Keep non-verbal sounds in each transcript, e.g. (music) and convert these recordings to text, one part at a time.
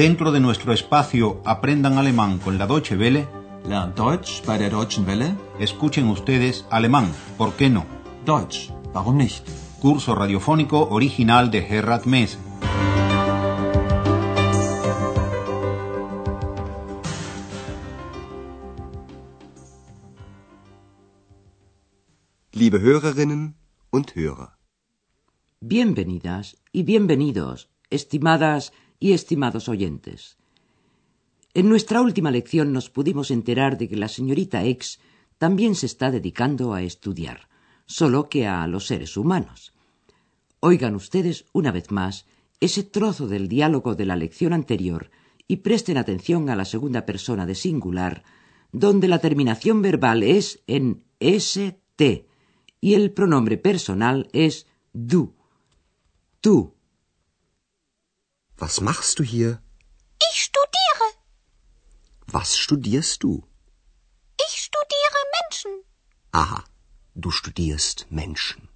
Dentro de nuestro espacio Aprendan Alemán con la Deutsche Welle, Lernt Deutsch bei der Deutschen Welle. escuchen ustedes alemán, ¿por qué no? Deutsch, warum nicht? Curso radiofónico original de Gerhard Mess. Liebe Hörerinnen und Hörer. Bienvenidas y bienvenidos, estimadas y estimados oyentes. En nuestra última lección nos pudimos enterar de que la señorita X también se está dedicando a estudiar, solo que a los seres humanos. Oigan ustedes una vez más ese trozo del diálogo de la lección anterior y presten atención a la segunda persona de singular, donde la terminación verbal es en ST y el pronombre personal es du. Tú. Was machst du hier? Ich studiere. Was studierst du? Ich studiere Menschen. Aha, du studierst Menschen.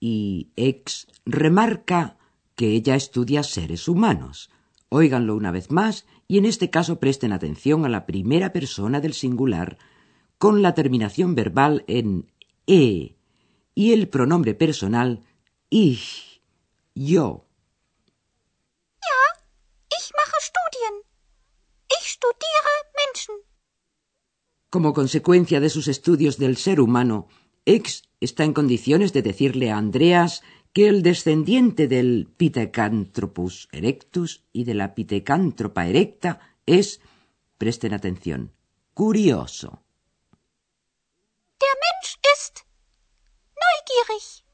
y ex remarca que ella estudia seres humanos. Óiganlo una vez más y en este caso presten atención a la primera persona del singular con la terminación verbal en e y el pronombre personal ich, yo. Ja, ich mache Studien. Ich studiere Menschen. Como consecuencia de sus estudios del ser humano, Ex está en condiciones de decirle a Andreas que el descendiente del Pithecanthropus erectus y de la Pithecanthropa erecta es, presten atención, curioso. Der Mensch ist neugierig.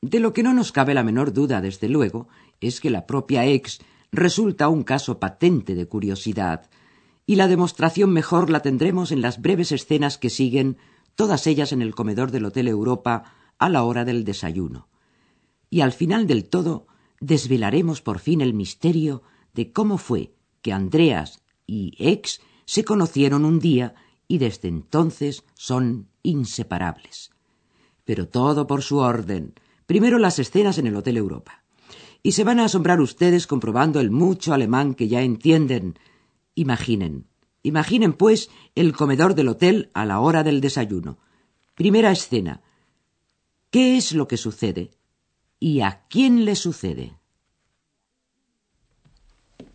De lo que no nos cabe la menor duda, desde luego, es que la propia ex resulta un caso patente de curiosidad, y la demostración mejor la tendremos en las breves escenas que siguen, todas ellas en el comedor del Hotel Europa a la hora del desayuno. Y al final del todo desvelaremos por fin el misterio de cómo fue que Andreas y ex se conocieron un día y desde entonces son inseparables. Pero todo por su orden. Primero las escenas en el Hotel Europa. Y se van a asombrar ustedes comprobando el mucho alemán que ya entienden. Imaginen, imaginen pues el comedor del hotel a la hora del desayuno. Primera escena. ¿Qué es lo que sucede? ¿Y a quién le sucede?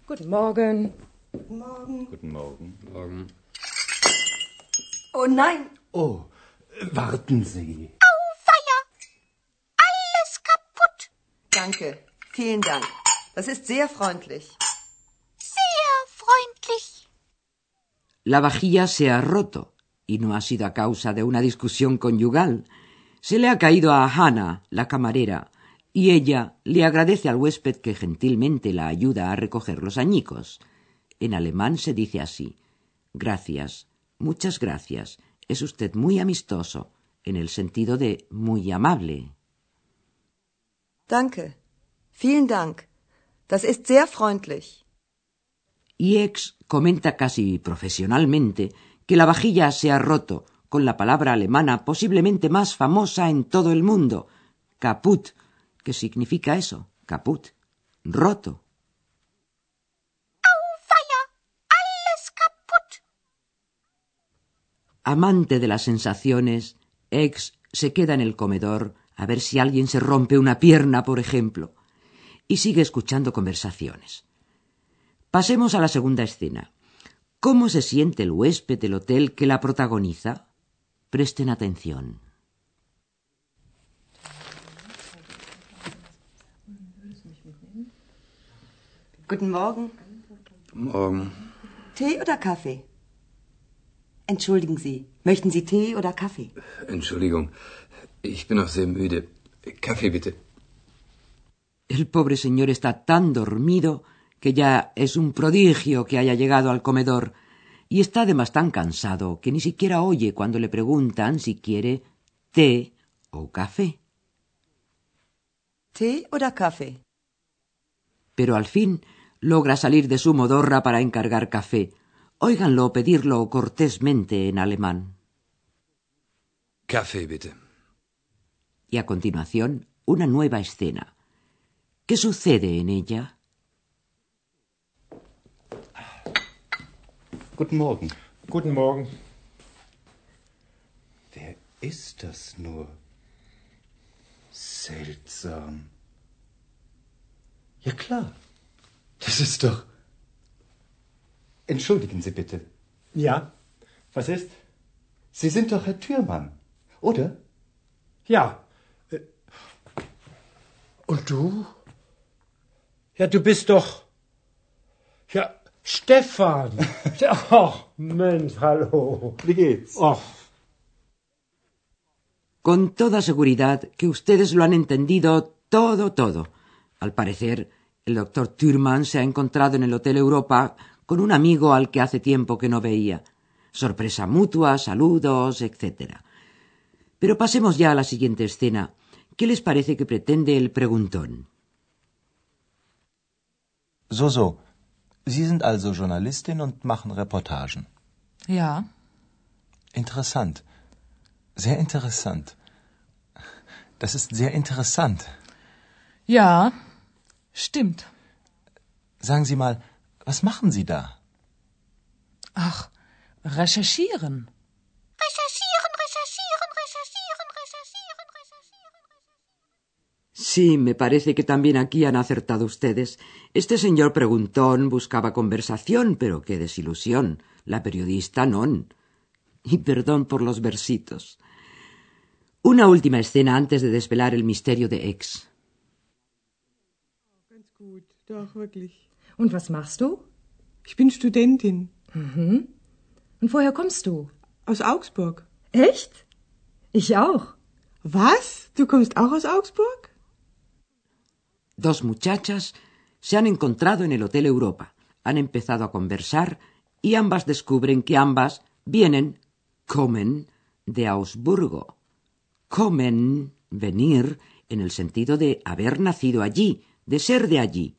Guten Morgen. Guten Morgen. Morgen. Oh nein, Oh, warten Sie. Auweia. Alles kaputt. danke. Vielen Dank. Das ist sehr freundlich. Sehr freundlich. La vajilla se ha roto, y no ha sido a causa de una discusión conyugal. Se le ha caído a Hannah, la camarera, y ella le agradece al huésped que gentilmente la ayuda a recoger los añicos. En alemán se dice así Gracias, muchas gracias. Es usted muy amistoso, en el sentido de muy amable. Danke. Vielen Dank. Das ist sehr freundlich. Y ex comenta casi profesionalmente que la vajilla se ha roto con la palabra alemana posiblemente más famosa en todo el mundo, kaput, que significa eso, kaput, roto. Amante de las sensaciones, ex se queda en el comedor a ver si alguien se rompe una pierna, por ejemplo, y sigue escuchando conversaciones. Pasemos a la segunda escena. ¿Cómo se siente el huésped del hotel que la protagoniza? Presten atención. Guten Morgen. Morgen. Tee oder Kaffee? Entschuldigen Sie, möchten Sie Tee oder Kaffee? Entschuldigung, ich bin noch sehr müde. Kaffee bitte. El pobre señor está tan dormido que ya es un prodigio que haya llegado al comedor, y está además tan cansado que ni siquiera oye cuando le preguntan si quiere té o café. Tee oder Kaffee? Pero al fin logra salir de su modorra para encargar café. Óiganlo pedirlo cortésmente en alemán. Kaffee bitte. Y a continuación, una nueva escena. ¿Qué sucede en ella? Guten Morgen. Guten Morgen. Wer ist das nur? Seltsam. Ja klar. Das ist doch. Entschuldigen Sie bitte. Ja, was ist? Sie sind doch Herr Türmann, oder? Ja. Äh, Und du? Ja, du bist doch. Ja, Stefan. Ach, (laughs) Mensch, hallo. Wie geht's? Ach, Con toda seguridad que ustedes lo han entendido todo, todo. Al parecer, el doctor Thurman se ha encontrado en el Hotel Europa con un amigo al que hace tiempo que no veía. Sorpresa mutua, saludos, etc. Pero pasemos ya a la siguiente escena. ¿Qué les parece que pretende el preguntón? So, so. Sie sind also Journalistin und machen Reportagen. Ja, Interessant. Sehr interessant. Das ist sehr interessant. ja, stimmt. Sagen Sie mal, was machen Sie da? Ach, recherchieren. Recherchieren, recherchieren, Sí, me parece que también aquí han acertado ustedes. Este señor preguntón buscaba conversación, pero qué desilusión. La periodista non. Y perdón por los versitos. Una última escena antes de desvelar el misterio de X. Ganz gut, doch, wirklich. Und was machst du? Ich bin Studentin Mhm. Und woher kommst du? aus Augsburg. Echt? Ich auch. Was? Du kommst auch aus Augsburg? Dos muchachas se han encontrado en el Hotel Europa, han empezado a conversar y ambas descubren que ambas vienen, comen, de Augsburgo. Comen, venir, en el sentido de haber nacido allí, de ser de allí.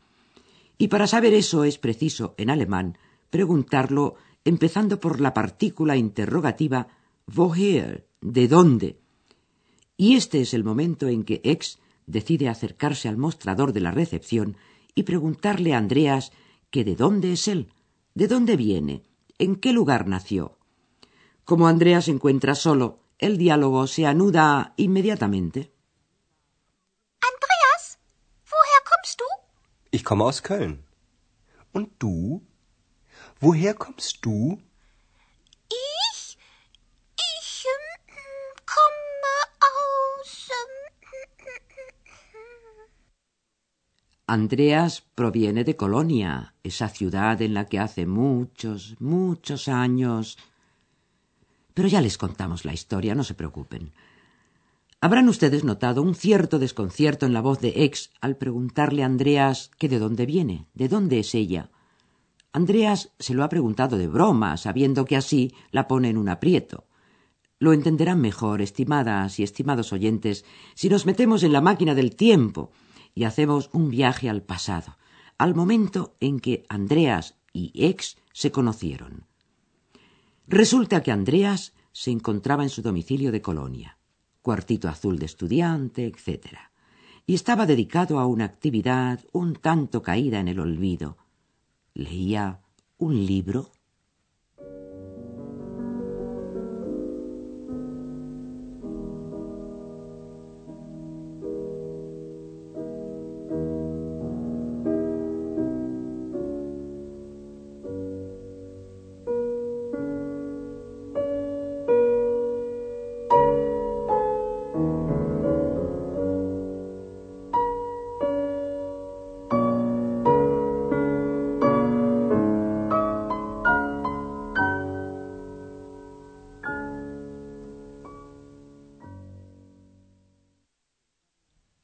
Y para saber eso es preciso, en alemán, preguntarlo empezando por la partícula interrogativa woher, ¿de dónde? Y este es el momento en que X decide acercarse al mostrador de la recepción y preguntarle a Andreas que de dónde es él, de dónde viene, en qué lugar nació. Como Andreas se encuentra solo, el diálogo se anuda inmediatamente. Andreas, woher kommst du? Ich komme aus Köln. Und du? Woher kommst du? Ich? Ich ähm, komme aus. Ähm, Andreas proviene de Colonia, esa ciudad en la que hace muchos, muchos años. Pero ya les contamos la historia, no se preocupen. Habrán ustedes notado un cierto desconcierto en la voz de Ex al preguntarle a Andreas que de dónde viene, de dónde es ella. Andreas se lo ha preguntado de broma, sabiendo que así la pone en un aprieto. Lo entenderán mejor, estimadas y estimados oyentes, si nos metemos en la máquina del tiempo y hacemos un viaje al pasado, al momento en que Andreas y Ex se conocieron. Resulta que Andreas se encontraba en su domicilio de Colonia, cuartito azul de estudiante, etc. Y estaba dedicado a una actividad un tanto caída en el olvido. Leía un libro.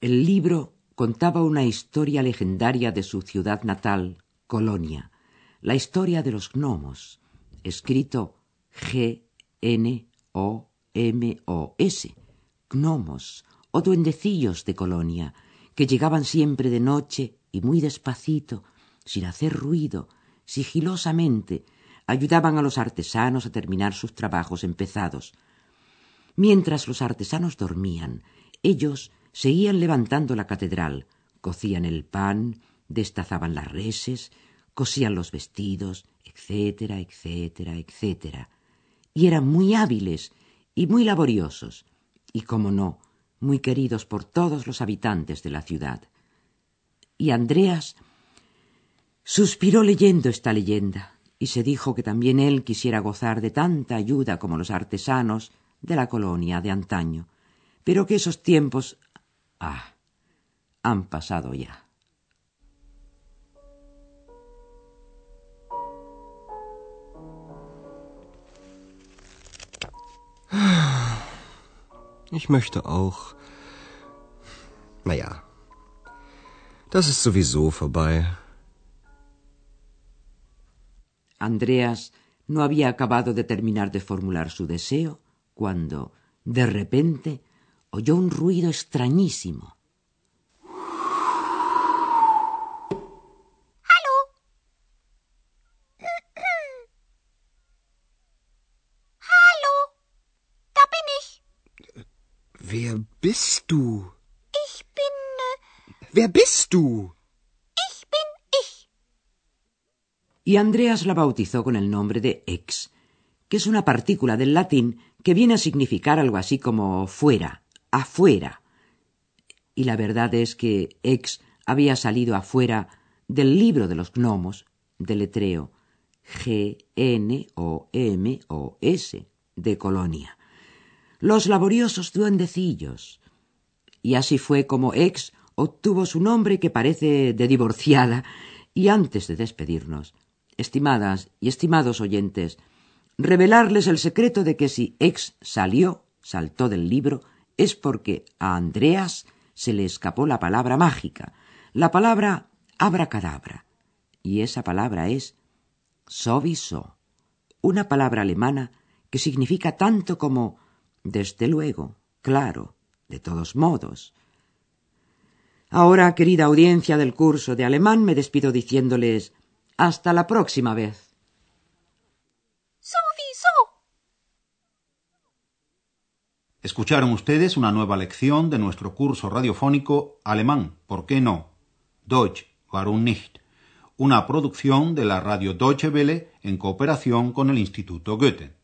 El libro contaba una historia legendaria de su ciudad natal, Colonia, la historia de los gnomos, escrito G-N-O-M-O-S, gnomos o duendecillos de Colonia, que llegaban siempre de noche y muy despacito, sin hacer ruido, sigilosamente, ayudaban a los artesanos a terminar sus trabajos empezados. Mientras los artesanos dormían, ellos seguían levantando la catedral, Cocían el pan, destazaban las reses, cosían los vestidos, etcétera, etcétera, etcétera. Y eran muy hábiles y muy laboriosos, y como no, muy queridos por todos los habitantes de la ciudad. Y Andreas suspiró leyendo esta leyenda, y se dijo que también él quisiera gozar de tanta ayuda como los artesanos de la colonia de antaño, pero que esos tiempos ah han pasado ya. Ich möchte auch. Naja, das ist sowieso vorbei. Andreas no había acabado de terminar de formular su deseo cuando, de repente, oyó un ruido extrañísimo. Hallo? Hallo? Da bin ich. Wer bist du? Ich bin. Äh, Wer bist du? ich bin ich. Y Andreas la bautizó con el nombre de ex, que es una partícula del latín que viene a significar algo así como fuera, afuera. Y la verdad es que ex había salido afuera del libro de los gnomos, del letreo G-N-O-M-O-S, de Colonia. Los laboriosos duendecillos. Y así fue como ex obtuvo su nombre que parece de divorciada. Y antes de despedirnos, estimadas y estimados oyentes, revelarles el secreto de que si ex salió, saltó del libro, es porque a Andreas se le escapó la palabra mágica, la palabra abracadabra. Y esa palabra es sowieso, una palabra alemana que significa tanto como desde luego, claro, de todos modos. Ahora, querida audiencia del curso de alemán, me despido diciéndoles hasta la próxima vez. Escucharon ustedes una nueva lección de nuestro curso radiofónico Alemán, ¿por qué no? Deutsch, warum nicht? Una producción de la radio Deutsche Welle en cooperación con el Instituto Goethe.